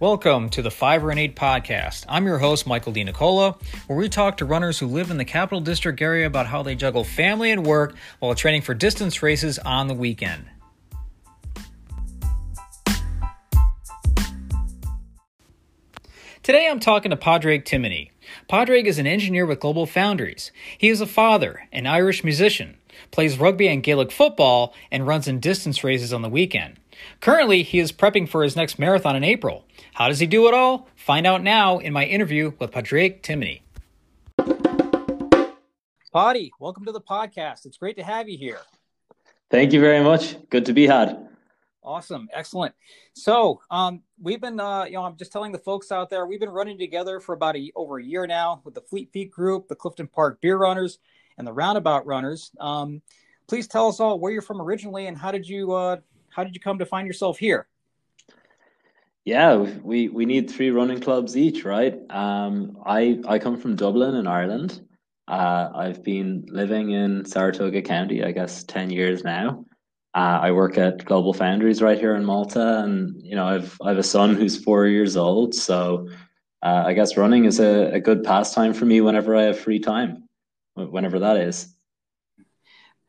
Welcome to the Five Run Eight podcast. I'm your host, Michael DiNicola, where we talk to runners who live in the Capital District area about how they juggle family and work while training for distance races on the weekend. Today I'm talking to Padraig Timoney. Padraig is an engineer with Global Foundries. He is a father, an Irish musician, plays rugby and Gaelic football, and runs in distance races on the weekend. Currently, he is prepping for his next marathon in April. How does he do it all? Find out now in my interview with Padraig Timoney. Paddy, welcome to the podcast. It's great to have you here. Thank you very much. Good to be had. Awesome, excellent. So, um, we've been, uh, you know, I'm just telling the folks out there, we've been running together for about a, over a year now with the Fleet Feet Group, the Clifton Park Beer Runners, and the Roundabout Runners. Um, please tell us all where you're from originally and how did you, uh, how did you come to find yourself here? Yeah, we we need three running clubs each, right? Um, I I come from Dublin in Ireland. Uh, I've been living in Saratoga County, I guess, ten years now. Uh, I work at Global Foundries right here in Malta, and you know, I've I have a son who's four years old, so uh, I guess running is a, a good pastime for me whenever I have free time, whenever that is.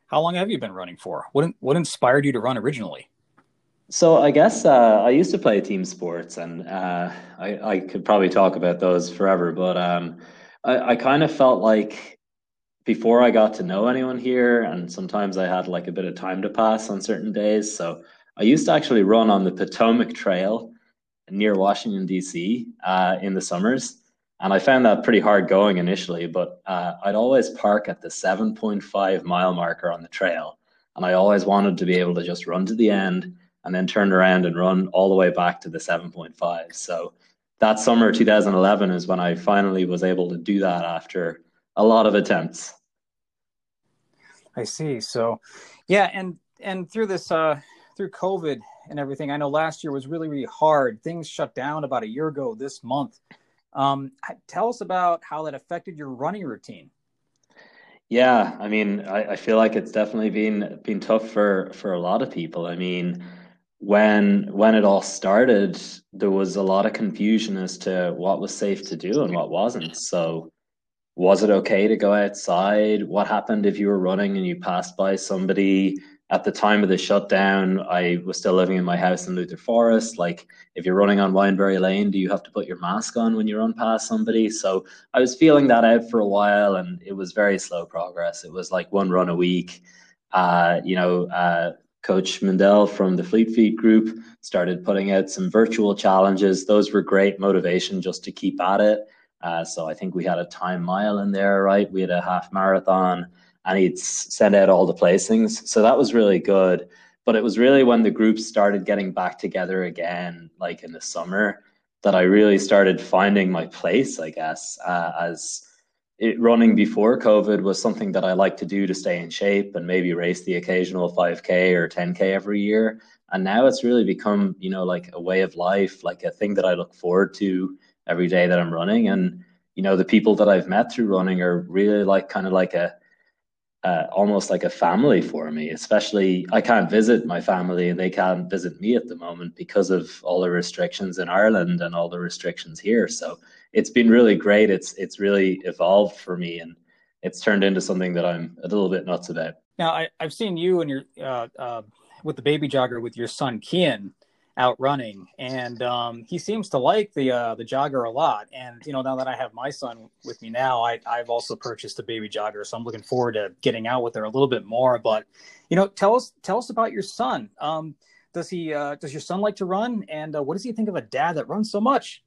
How long have you been running for? What what inspired you to run originally? So I guess uh, I used to play team sports, and uh, I, I could probably talk about those forever. But um, I, I kind of felt like before I got to know anyone here, and sometimes I had like a bit of time to pass on certain days. So I used to actually run on the Potomac Trail near Washington D.C. Uh, in the summers, and I found that pretty hard going initially. But uh, I'd always park at the seven point five mile marker on the trail, and I always wanted to be able to just run to the end and then turned around and run all the way back to the 7.5. So that summer 2011 is when I finally was able to do that after a lot of attempts. I see. So, yeah, and and through this uh through COVID and everything, I know last year was really really hard. Things shut down about a year ago this month. Um, tell us about how that affected your running routine. Yeah, I mean, I, I feel like it's definitely been been tough for for a lot of people. I mean, when when it all started, there was a lot of confusion as to what was safe to do and what wasn't. So, was it okay to go outside? What happened if you were running and you passed by somebody at the time of the shutdown? I was still living in my house in Luther Forest. Like, if you're running on Wineberry Lane, do you have to put your mask on when you run past somebody? So, I was feeling that out for a while, and it was very slow progress. It was like one run a week. Uh, you know, uh, Coach Mendel from the Fleet Feet group started putting out some virtual challenges. Those were great motivation just to keep at it. Uh, so I think we had a time mile in there, right? We had a half marathon and he'd send out all the placings. So that was really good. But it was really when the group started getting back together again, like in the summer, that I really started finding my place, I guess, uh, as it, running before COVID was something that I like to do to stay in shape and maybe race the occasional 5K or 10K every year. And now it's really become, you know, like a way of life, like a thing that I look forward to every day that I'm running. And, you know, the people that I've met through running are really like kind of like a, uh, almost like a family for me. Especially, I can't visit my family and they can't visit me at the moment because of all the restrictions in Ireland and all the restrictions here. So it's been really great. It's it's really evolved for me, and it's turned into something that I'm a little bit nuts about. Now, I, have seen you and your uh, uh, with the baby jogger with your son Kian out running, and um, he seems to like the uh, the jogger a lot. And you know, now that I have my son with me now, I, I've also purchased a baby jogger, so I'm looking forward to getting out with her a little bit more. But you know, tell us tell us about your son. Um, does he uh, does your son like to run, and uh, what does he think of a dad that runs so much?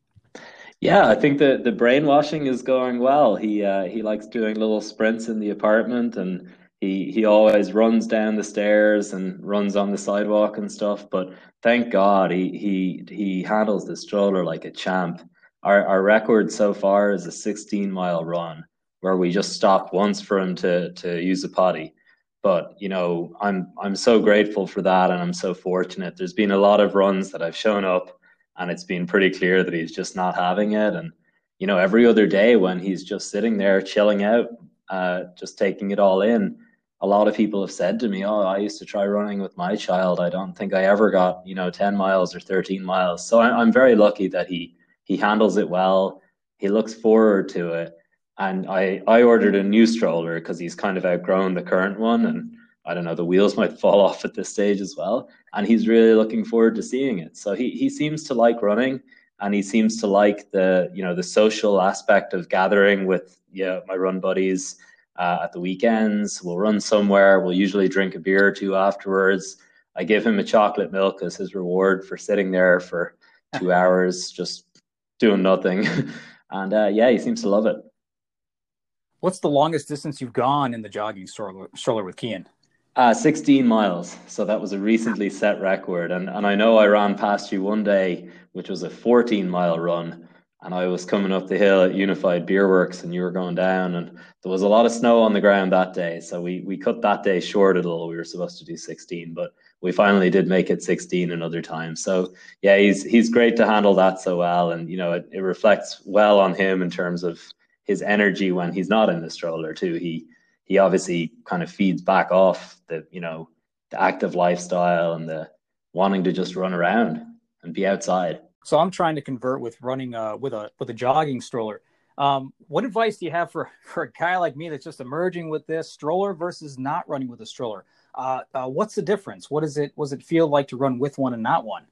Yeah, I think the the brainwashing is going well. He uh, he likes doing little sprints in the apartment, and he he always runs down the stairs and runs on the sidewalk and stuff. But thank God he he he handles the stroller like a champ. Our our record so far is a 16 mile run where we just stopped once for him to to use the potty. But you know, I'm I'm so grateful for that, and I'm so fortunate. There's been a lot of runs that I've shown up and it's been pretty clear that he's just not having it. And you know, every other day when he's just sitting there chilling out, uh, just taking it all in, a lot of people have said to me, "Oh, I used to try running with my child. I don't think I ever got you know 10 miles or 13 miles." So I, I'm very lucky that he he handles it well. He looks forward to it, and I I ordered a new stroller because he's kind of outgrown the current one, and I don't know the wheels might fall off at this stage as well, and he's really looking forward to seeing it. So he he seems to like running and he seems to like the you know the social aspect of gathering with yeah my run buddies uh, at the weekends. We'll run somewhere. We'll usually drink a beer or two afterwards. I give him a chocolate milk as his reward for sitting there for two hours just doing nothing, and uh, yeah, he seems to love it. What's the longest distance you've gone in the jogging stroller, stroller with Kian? Uh, 16 miles. So that was a recently set record. And, and I know I ran past you one day, which was a 14 mile run. And I was coming up the hill at Unified Beer Works and you were going down. And there was a lot of snow on the ground that day. So we, we cut that day short a little. We were supposed to do 16, but we finally did make it 16 another time. So yeah, he's, he's great to handle that so well. And, you know, it, it reflects well on him in terms of his energy when he's not in the stroller too. He, he obviously kind of feeds back off the you know the active lifestyle and the wanting to just run around and be outside. So I'm trying to convert with running uh, with a with a jogging stroller. Um, what advice do you have for for a guy like me that's just emerging with this stroller versus not running with a stroller? Uh, uh, what's the difference? What does it was it feel like to run with one and not one?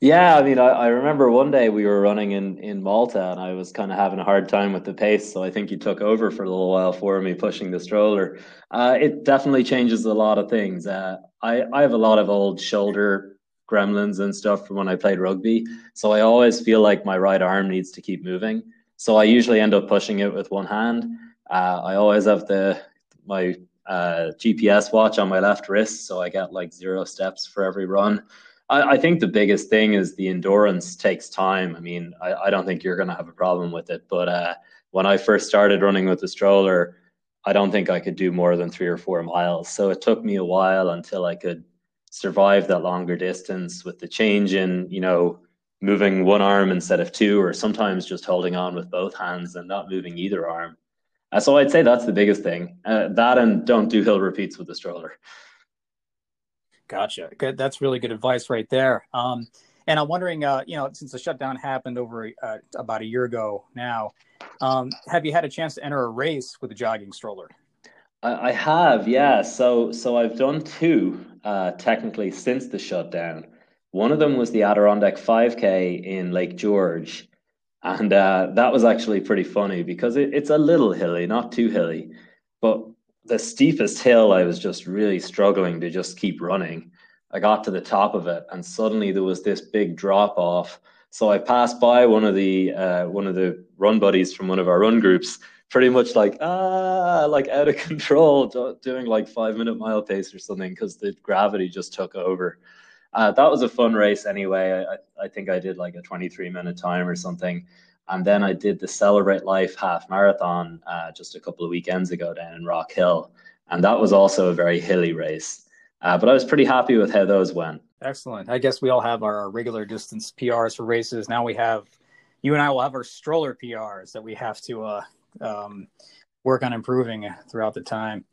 Yeah, I mean, I, I, remember one day we were running in, in Malta and I was kind of having a hard time with the pace. So I think you took over for a little while for me pushing the stroller. Uh, it definitely changes a lot of things. Uh, I, I have a lot of old shoulder gremlins and stuff from when I played rugby. So I always feel like my right arm needs to keep moving. So I usually end up pushing it with one hand. Uh, I always have the my uh, GPS watch on my left wrist, so I get like zero steps for every run. I, I, think the biggest thing is the endurance takes time. I mean, I, I don't think you're going to have a problem with it. But uh, when I first started running with the stroller, I don't think I could do more than three or four miles. So it took me a while until I could survive that longer distance with the change in, you know, moving one arm instead of two, or sometimes just holding on with both hands and not moving either arm. Uh, so I'd say that's the biggest thing. Uh, that and don't do hill repeats with the stroller. Gotcha. Good. That's really good advice right there. Um, and I'm wondering, uh, you know, since the shutdown happened over uh, about a year ago now, um, have you had a chance to enter a race with a jogging stroller? I, I have, yeah. So, so I've done two uh, technically since the shutdown. One of them was the Adirondack 5K in Lake George, and uh, that was actually pretty funny because it, it's a little hilly, not too hilly, but the steepest hill, I was just really struggling to just keep running. I got to the top of it, and suddenly there was this big drop off. So I passed by one of the uh, one of the run buddies from one of our run groups, pretty much like ah, like out of control, doing like five minute mile pace or something because the gravity just took over. Uh, that was a fun race anyway. I, I think I did like a 23 minute time or something. And then I did the Celebrate Life half marathon uh, just a couple of weekends ago down in Rock Hill. And that was also a very hilly race. Uh, but I was pretty happy with how those went. Excellent. I guess we all have our regular distance PRs for races. Now we have, you and I will have our stroller PRs that we have to uh, um, work on improving throughout the time.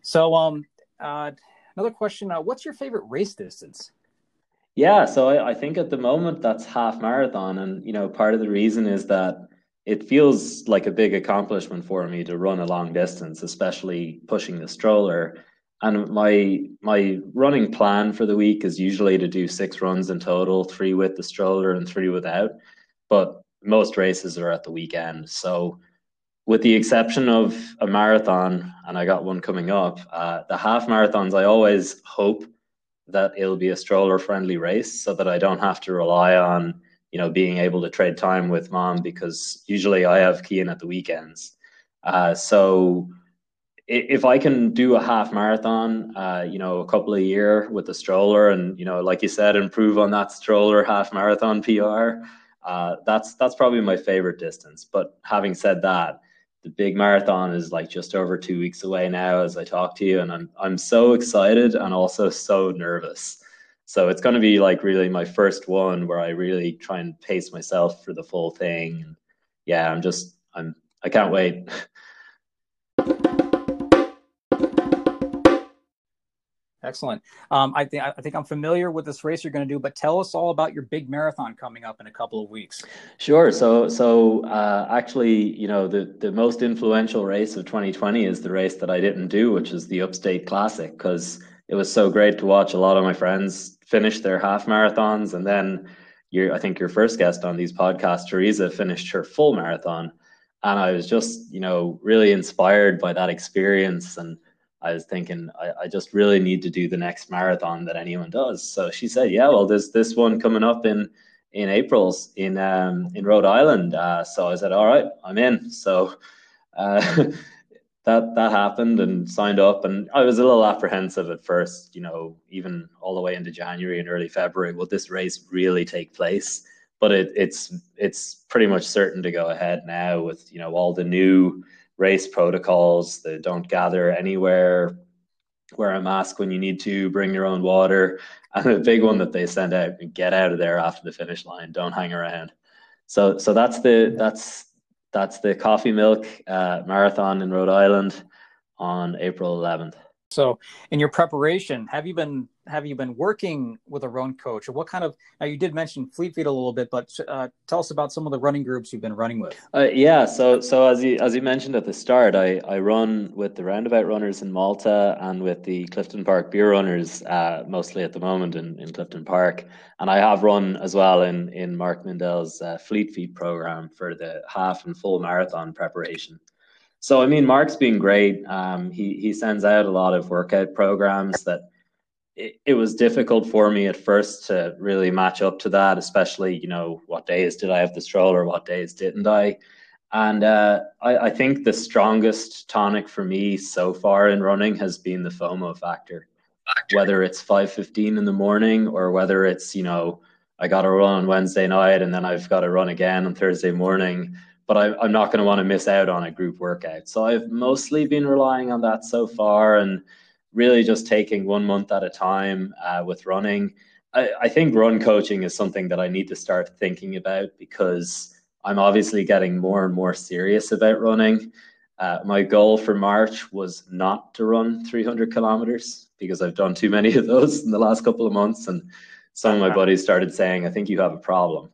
So, um, uh, another question uh, What's your favorite race distance? Yeah, so I, I think at the moment that's half marathon, and you know, part of the reason is that it feels like a big accomplishment for me to run a long distance, especially pushing the stroller. And my my running plan for the week is usually to do six runs in total, three with the stroller and three without. But most races are at the weekend, so with the exception of a marathon, and I got one coming up, uh, the half marathons I always hope that it'll be a stroller friendly race so that I don't have to rely on, you know, being able to trade time with mom because usually I have Kian at the weekends. Uh, so if I can do a half marathon, uh, you know, a couple of year with the stroller and, you know, like you said, improve on that stroller half marathon PR, uh, that's, that's probably my favorite distance. But having said that, the big marathon is like just over two weeks away now as I talk to you, and I'm I'm so excited and also so nervous. So it's going to be like really my first one where I really try and pace myself for the full thing. And yeah, I'm just I'm I can't wait. Excellent. Um, I think I think I'm familiar with this race you're going to do, but tell us all about your big marathon coming up in a couple of weeks. Sure. So so uh, actually, you know, the the most influential race of 2020 is the race that I didn't do, which is the Upstate Classic, because it was so great to watch a lot of my friends finish their half marathons, and then your I think your first guest on these podcasts, Teresa, finished her full marathon, and I was just you know really inspired by that experience and I was thinking, I, I, just really need to do the next marathon that anyone does. So she said, yeah, well, there's this one coming up in in April's in um, in Rhode Island. Uh, so I said, all right, I'm in. So uh, that that happened and signed up. And I was a little apprehensive at first, you know, even all the way into January and early February. Will this race really take place? But it, it's it's pretty much certain to go ahead now with you know all the new race protocols that don't gather anywhere, wear a mask when you need to, bring your own water. And the big one that they send out, get out of there after the finish line, don't hang around. So so that's the that's that's the coffee milk uh, marathon in Rhode Island on April 11th. So, in your preparation, have you been have you been working with a run coach, or what kind of? Now, you did mention Fleet Feet a little bit, but uh, tell us about some of the running groups you've been running with. Uh, yeah, so so as you as you mentioned at the start, I I run with the Roundabout Runners in Malta and with the Clifton Park Beer Runners, uh, mostly at the moment in, in Clifton Park, and I have run as well in in Mark Mindell's uh, Fleet Feet program for the half and full marathon preparation. So I mean, Mark's been great. Um, he he sends out a lot of workout programs that it, it, was difficult for me at first to really match up to that, especially you know what days did I have the stroller, what days didn't I, and uh, I, I think the strongest tonic for me so far in running has been the FOMO factor. factor. Whether it's five fifteen in the morning or whether it's you know I got to run on Wednesday night and then I've got to run again on Thursday morning but I, am not going to want to miss out on a group workout. So I've mostly been relying on that so far and really just taking one month at a time uh, with running. I, I, think run coaching is something that I need to start thinking about because I'm obviously getting more and more serious about running. Uh, my goal for March was not to run 300 kilometers because I've done too many of those in the last couple of months. And some of my buddies started saying, I think you have a problem.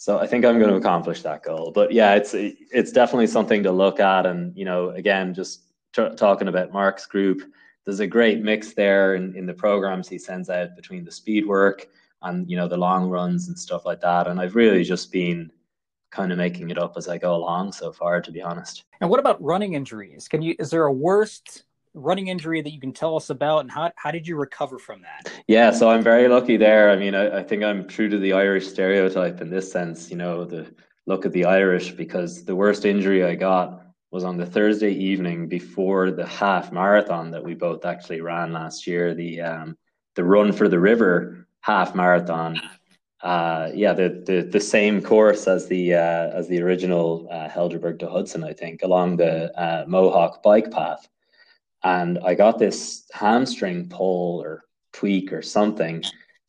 So I think I'm going to accomplish that goal. But yeah, it's it's definitely something to look at. And you know, again, just t- talking about Mark's group, there's a great mix there in, in the programs he sends out between the speed work and you know the long runs and stuff like that. And I've really just been kind of making it up as I go along so far, to be honest. And what about running injuries? Can you is there a worst running injury that you can tell us about and how, how did you recover from that? Yeah so i'm very lucky there. I mean I, I, think i'm true to the irish stereotype in this sense you know the look at the irish because the worst injury i got was on the thursday evening before the half marathon that we both actually ran last year the um, the run for the river half marathon. Uh, yeah, the, the the same course as the uh, as the original uh, Helderberg to Hudson, I think, along the uh, Mohawk bike path and I got this hamstring pull or tweak or something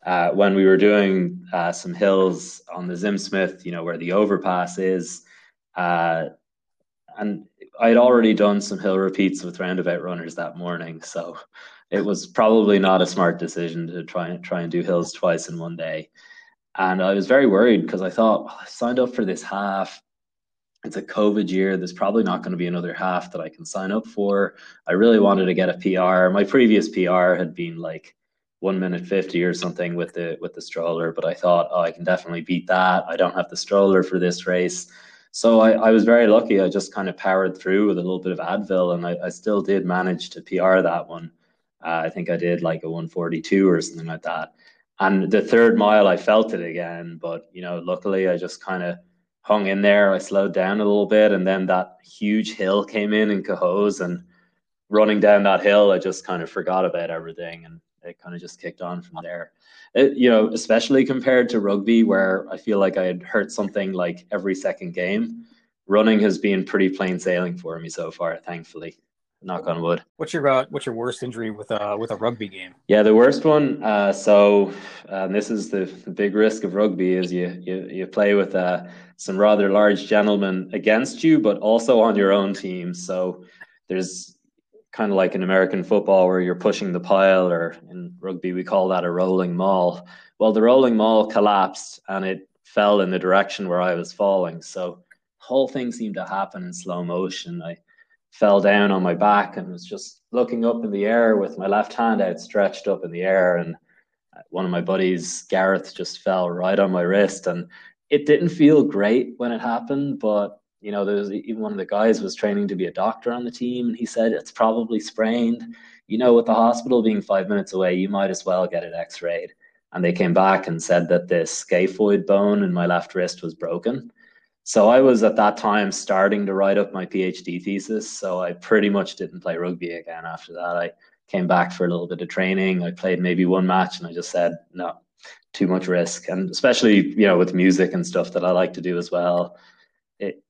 uh, when we were doing uh, some hills on the Zim Smith, you know, where the overpass is. Uh, and I'd already done some hill repeats with roundabout runners that morning. So it was probably not a smart decision to try and try and do hills twice in one day. And I was very worried because I thought well, I signed up for this half it's a COVID year. There's probably not going to be another half that I can sign up for. I really wanted to get a PR. My previous PR had been like one minute fifty or something with the with the stroller, but I thought, oh, I can definitely beat that. I don't have the stroller for this race. So I, I was very lucky. I just kind of powered through with a little bit of Advil, and I, I still did manage to PR that one. Uh, I think I did like a 142 or something like that. And the third mile, I felt it again, but you know, luckily I just kind of hung in there. I slowed down a little bit, and then that huge hill came in in Cohoes, and running down that hill, I just kind of forgot about everything, and it kind of just kicked on from there. It, you know, especially compared to rugby, where I feel like I had hurt something like every second game. Running has been pretty plain sailing for me so far, thankfully knock on wood. What's your uh, what's your worst injury with uh with a rugby game? Yeah, the worst one. Uh, so um, this is the, the big risk of rugby is you you you play with uh, some rather large gentlemen against you, but also on your own team. So there's kind of like in American football where you're pushing the pile, or in rugby we call that a rolling maul. Well, the rolling maul collapsed and it fell in the direction where I was falling. So whole thing seemed to happen in slow motion. I fell down on my back and was just looking up in the air with my left hand outstretched up in the air. And uh, one of my buddies, Gareth, just fell right on my wrist. And it didn't feel great when it happened, but you know, there's even one of the guys was training to be a doctor on the team, and he said it's probably sprained. You know, with the hospital being five minutes away, you might as well get it x-rayed. And they came back and said that the scaphoid bone in my left wrist was broken. So I was at that time starting to write up my PhD thesis. So I pretty much didn't play rugby again after that. I came back for a little bit of training. I played maybe one match and I just said, no, too much risk. And especially, you know, with music and stuff that I like to do as well. It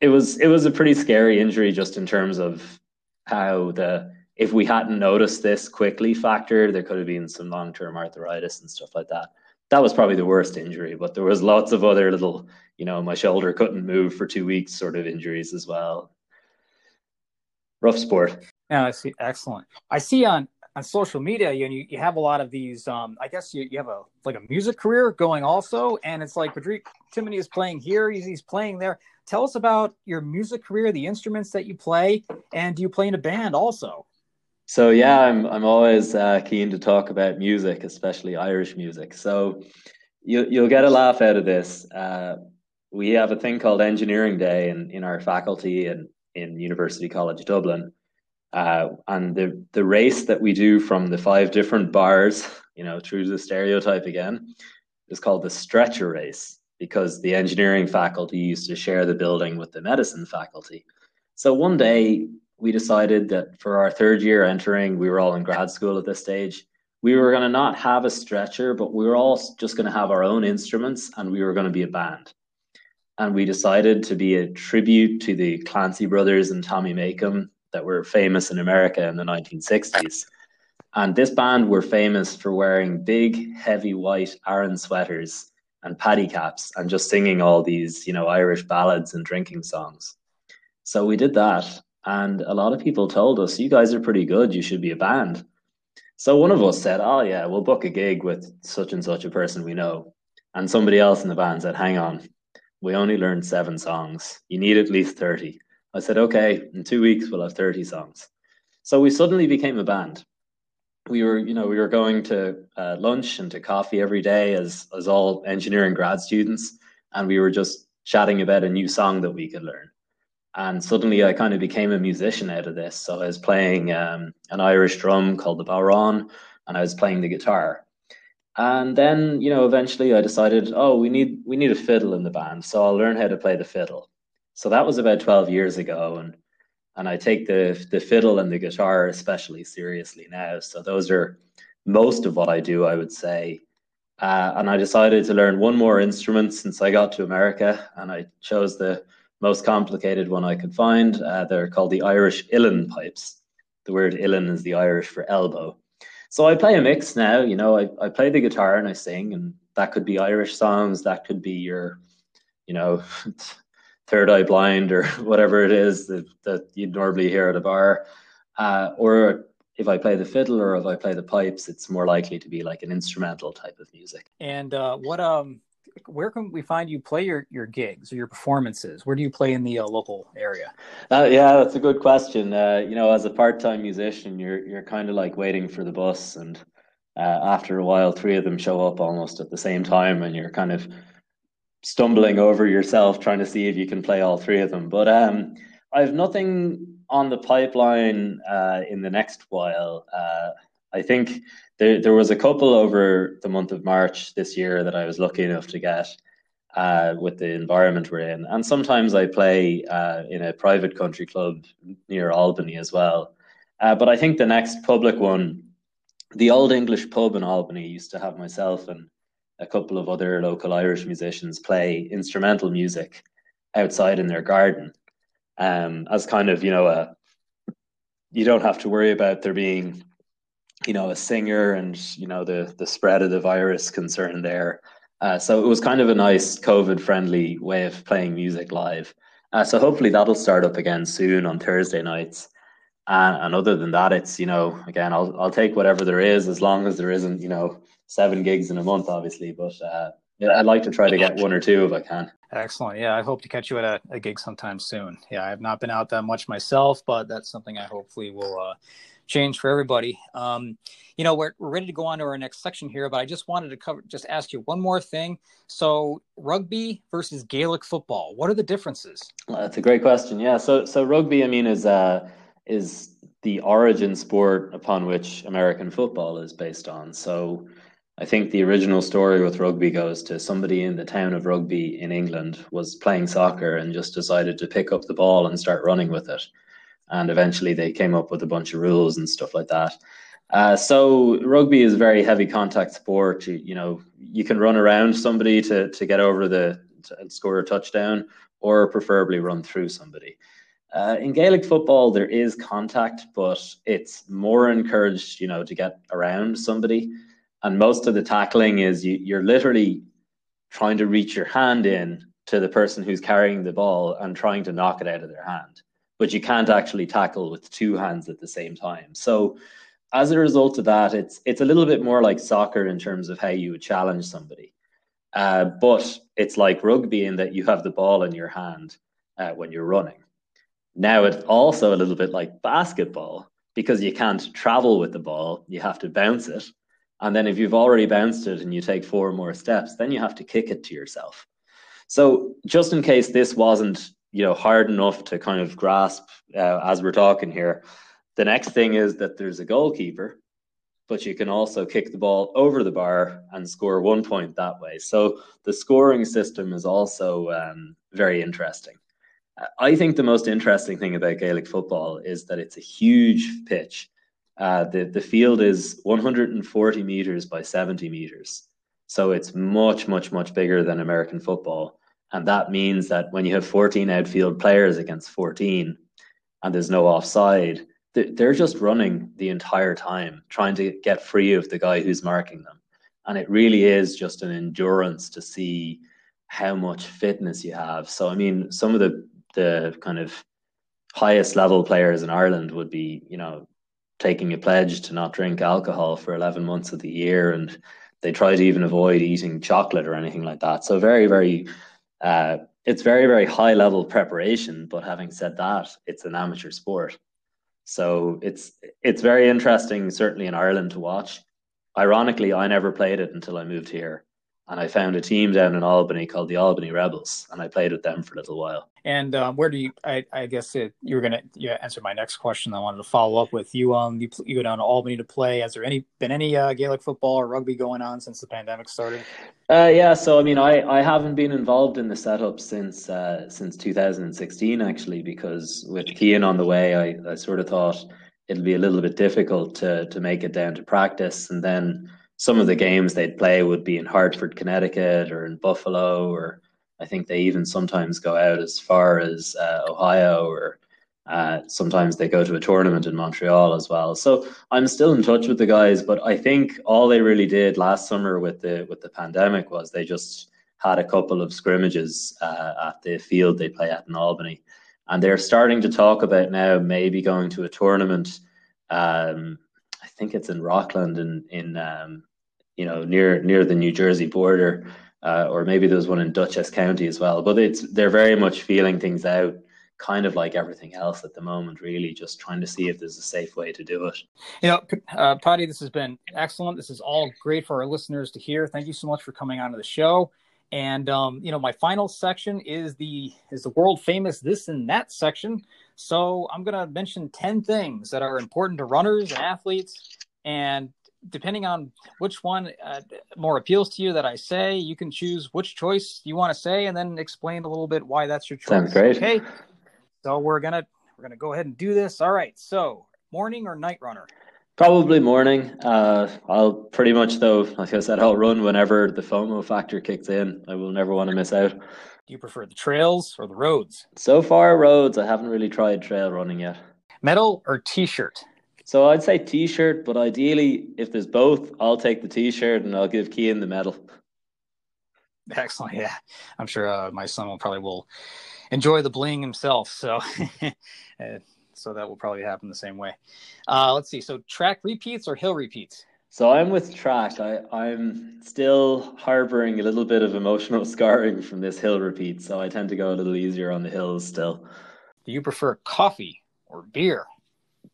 it was it was a pretty scary injury just in terms of how the if we hadn't noticed this quickly factor, there could have been some long term arthritis and stuff like that that was probably the worst injury. But there was lots of other little, you know, my shoulder couldn't move for two weeks sort of injuries as well. Rough sport. Yeah, I see. Excellent. I see on on social media, you you, you have a lot of these. Um, I guess you, you have a like a music career going also, and it's like Patrick Timoney is playing here, he's, he's playing there. Tell us about your music career, the instruments that you play, and do you play in a band also? So yeah, I'm I'm always uh, keen to talk about music, especially Irish music. So you you'll get a laugh out of this. Uh, we have a thing called Engineering Day in, in our faculty and in University College Dublin. Uh, and the the race that we do from the five different bars, you know, through the stereotype again, is called the stretcher race because the engineering faculty used to share the building with the medicine faculty. So one day we decided that for our third year entering, we were all in grad school at this stage. We were going to not have a stretcher, but we were all just going to have our own instruments and we were going to be a band. And we decided to be a tribute to the Clancy brothers and Tommy Makem that were famous in America in the 1960s. And this band were famous for wearing big, heavy white Aran sweaters and paddy caps and just singing all these, you know, Irish ballads and drinking songs. So we did that and a lot of people told us, you guys are pretty good, you should be a band. So one of us said, oh, yeah, we'll book a gig with such and such a person we know. And somebody else in the band said, hang on, we only learned seven songs. You need at least 30. I said, okay, in two weeks, we'll have 30 songs. So we suddenly became a band. We were, you know, we were going to uh, lunch and to coffee every day as, as all engineering grad students. And we were just chatting about a new song that we could learn and suddenly I kind of became a musician out of this. So I was playing um, an Irish drum called the bodhrán, and I was playing the guitar. And then, you know, eventually I decided, oh, we need we need a fiddle in the band, so I'll learn how to play the fiddle. So that was about twelve years ago, and and I take the the fiddle and the guitar especially seriously now. So those are most of what I do, I would say. Uh, and I decided to learn one more instrument since I got to America, and I chose the most complicated one I could find. Uh, they're called the Irish Uilleann pipes. The word Uilleann is the Irish for elbow. So I play a mix now. You know, I, I play the guitar and I sing, and that could be Irish songs. That could be your, you know, Third Eye Blind or whatever it is that, that you'd normally hear at a bar. Uh, or if I play the fiddle or if I play the pipes, it's more likely to be like an instrumental type of music. And uh, what um where can we find you play your, your gigs or your performances? Where do you play in the uh, local area? Uh, yeah, that's a good question. Uh, you know, as a part time musician, you're you're kind of like waiting for the bus, and uh, after a while, three of them show up almost at the same time, and you're kind of stumbling over yourself trying to see if you can play all three of them. But um, I have nothing on the pipeline uh, in the next while. Uh, I think there, there was a couple over the month of March this year that I was lucky enough to get uh, with the environment we're in. And sometimes I play uh, in a private country club near Albany as well. Uh, but I think the next public one, the Old English Pub in Albany, used to have myself and a couple of other local Irish musicians play instrumental music outside in their garden um, as kind of, you know, a, you don't have to worry about there being you know a singer and you know the the spread of the virus concern there. Uh, so it was kind of a nice COVID friendly way of playing music live. Uh, so hopefully that'll start up again soon on Thursday nights. And, and other than that, it's you know again I'll I'll take whatever there is as long as there isn't you know seven gigs in a month, obviously. But uh, I'd like to try to get one or two if I can. Excellent. Yeah, I hope to catch you at a, a gig sometime soon. Yeah, I have not been out that much myself, but that's something I hopefully will uh, change for everybody. Um, you know, we're, we're ready to go on to our next section here, but I just wanted to cover, just ask you one more thing. So, rugby versus Gaelic football, what are the differences? Well, that's a great question. Yeah. So, so rugby, I mean, is uh, is the origin sport upon which American football is based on. So, I think the original story with rugby goes to somebody in the town of Rugby in England was playing soccer and just decided to pick up the ball and start running with it. And eventually they came up with a bunch of rules and stuff like that. Uh, so rugby is a very heavy contact sport. You, you, know, you can run around somebody to, to get over the and score a touchdown, or preferably run through somebody. Uh, in Gaelic football, there is contact, but it's more encouraged, you know, to get around somebody and most of the tackling is you, you're literally trying to reach your hand in to the person who's carrying the ball and trying to knock it out of their hand. But you can't actually tackle with two hands at the same time. So as a result of that, it's it's a little bit more like soccer in terms of how you would challenge somebody. Uh, but it's like rugby in that you have the ball in your hand uh, when you're running. Now it's also a little bit like basketball because you can't travel with the ball; you have to bounce it. And then if you've already bounced it and you take four more steps, then you have to kick it to yourself. So just in case this wasn't, you know, hard enough to kind of grasp uh, as we're talking here, the next thing is that there's a goalkeeper, but you can also kick the ball over the bar and score one point that way. So the scoring system is also um, very interesting. I think the most interesting thing about Gaelic football is that it's a huge pitch uh, the the field is 140 meters by 70 meters, so it's much much much bigger than American football, and that means that when you have 14 outfield players against 14, and there's no offside, they're just running the entire time trying to get free of the guy who's marking them, and it really is just an endurance to see how much fitness you have. So I mean, some of the the kind of highest level players in Ireland would be, you know, taking a pledge to not drink alcohol for 11 months of the year and they try to even avoid eating chocolate or anything like that so very very uh, it's very very high level preparation but having said that it's an amateur sport. So it's it's very interesting certainly in ireland to watch. Ironically i never played it until i moved here and I found a team down in Albany called the Albany Rebels, and I played with them for a little while. And um, where do you? I, I guess it, you were going to yeah, answer my next question. I wanted to follow up with you. Um, you, you go down to Albany to play. Has there any been any uh, Gaelic football or rugby going on since the pandemic started? Uh, yeah, so I mean, I, I haven't been involved in the setup since uh, since 2016 actually, because with Cian on the way, I, I sort of thought it'll be a little bit difficult to to make it down to practice, and then some of the games they'd play would be in Hartford, Connecticut, or in Buffalo, or I think they even sometimes go out as far as uh, Ohio, or uh, sometimes they go to a tournament in Montreal as well. So I'm still in touch with the guys, but I think all they really did last summer with the with the pandemic was they just had a couple of scrimmages uh, at the field they play at in Albany, and they're starting to talk about now maybe going to a tournament. Um, I think it's in Rockland in in um, you know near near the New Jersey border, uh, or maybe there's one in Dutchess County as well. But it's they're very much feeling things out, kind of like everything else at the moment. Really, just trying to see if there's a safe way to do it. You know, uh, this has been excellent. This is all great for our listeners to hear. Thank you so much for coming on to the show. And um, you know, my final section is the is the world famous this and that section. So I'm to mention 10 things that are important to runners and athletes. And depending on which one uh, more appeals to you that I say, you can choose which choice you want to say and then explain a little bit why that's your choice. Sounds great. Okay. So we're going to we're going to go ahead and do this. All right. So, morning or night runner? Probably morning. Uh, I'll pretty much though, like I said, I'll run whenever the FOMO factor kicks in. I will never want to miss out. Do you prefer the trails or the roads? So far, roads. I haven't really tried trail running yet. Medal or t-shirt? So I'd say t-shirt, but ideally, if there's both, I'll take the t-shirt and I'll give Cian the medal. Excellent. Yeah, I'm sure uh, my son will probably will enjoy the bling himself. So uh, so that will probably happen the same way. Uh, let's see. So track repeats or hill repeats? So I'm with track. I, I'm still harboring a little bit of emotional scarring from this hill repeat, so I tend to go a little easier on the hills still. Do you prefer coffee or beer?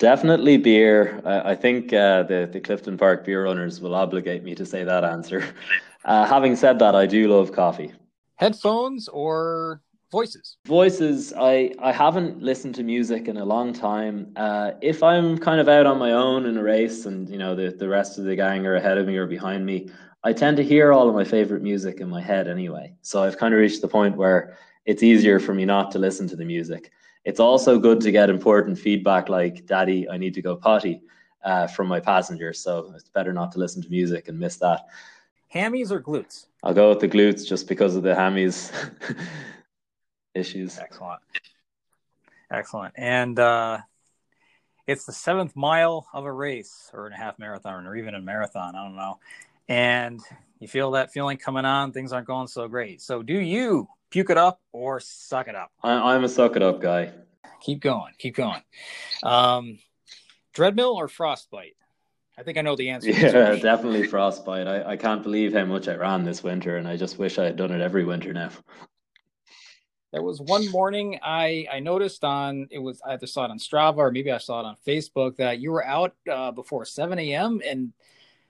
Definitely beer. I, I think uh, the the Clifton Park beer runners will obligate me to say that answer. Uh, having said that, I do love coffee. Headphones or voices? Voices. I I haven't listened to music in a long time. Uh, if I'm kind of out on my own in a race, and you know the the rest of the gang are ahead of me or behind me, I tend to hear all of my favorite music in my head anyway. So I've kind of reached the point where it's easier for me not to listen to the music. It's also good to get important feedback like, Daddy, I need to go potty uh, from my passengers. So it's better not to listen to music and miss that. Hammies or glutes? I'll go with the glutes just because of the hammies issues. Excellent. Excellent. And uh, it's the seventh mile of a race or in a half marathon or even a marathon. I don't know. And you feel that feeling coming on, things aren't going so great. So, do you puke it up or suck it up? I, am a suck it up guy. Keep going, keep going. Um, Dreadmill or frostbite? I think I know the answer. Yeah, definitely frostbite. I, I can't believe how much I ran this winter, and I just wish I had done it every winter now. There was one morning I I noticed on it was I either saw it on Strava or maybe I saw it on Facebook that you were out uh, before 7 a.m. and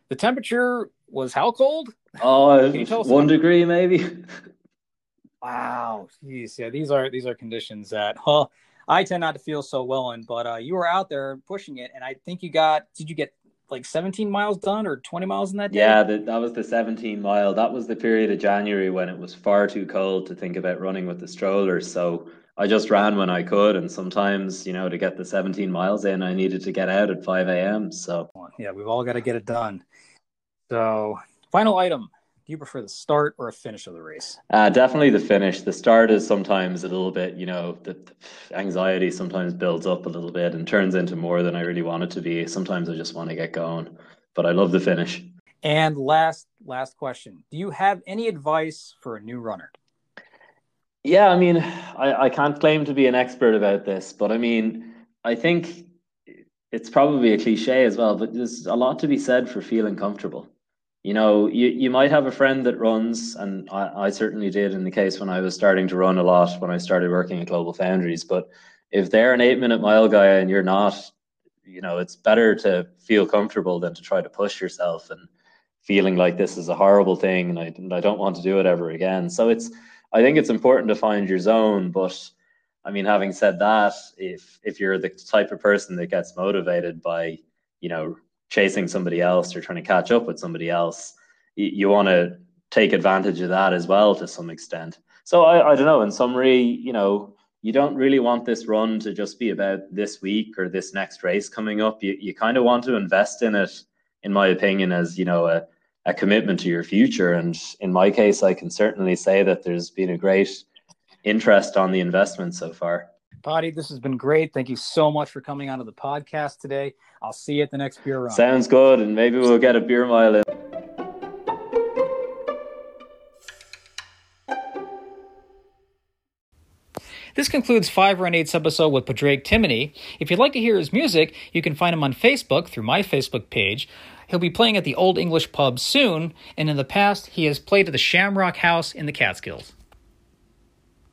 the temperature was how cold? Oh, one degree maybe. Wow, jeez, yeah, these are these are conditions that well, I tend not to feel so well in, but uh, you were out there pushing it, and I think you got. Did you get like 17 miles done or 20 miles in that day? Yeah, the, that was the 17 mile. That was the period of January when it was far too cold to think about running with the strollers. So I just ran when I could, and sometimes you know to get the 17 miles in, I needed to get out at 5 a.m. So yeah, we've all got to get it done. So final item do you prefer the start or a finish of the race? Uh, definitely the finish. The start is sometimes a little bit, you know, the, the anxiety sometimes builds up a little bit and turns into more than I really want it to be. Sometimes I just want to get going, but I love the finish. And last, last question: Do you have any advice for a new runner? Yeah, I mean, I, I can't claim to be an expert about this, but I mean, I think it's probably a cliche as well, but there's a lot to be said for feeling comfortable you know, you, you might have a friend that runs, and I, I certainly did in the case when I was starting to run a lot when I started working at Global Foundries. But if they're an eight minute mile guy and you're not, you know, it's better to feel comfortable than to try to push yourself and feeling like this is a horrible thing and I, and I don't want to do it ever again. So it's, I think it's important to find your zone. But I mean, having said that, if if you're the type of person that gets motivated by, you know, chasing somebody else or trying to catch up with somebody else, you, you want to take advantage of that as well to some extent. So I, I don't know. In summary, you know, you don't really want this run to just be about this week or this next race coming up. You you kind of want to invest in it, in my opinion, as you know a a commitment to your future. And in my case, I can certainly say that there's been a great interest on the investment so far. Paddy, this has been great. Thank you so much for coming onto the podcast today. I'll see you at the next beer run. Sounds good, and maybe we'll get a beer mile in. This concludes Five Run Eight's episode with Padraig Timoney. If you'd like to hear his music, you can find him on Facebook through my Facebook page. He'll be playing at the Old English Pub soon, and in the past, he has played at the Shamrock House in the Catskills.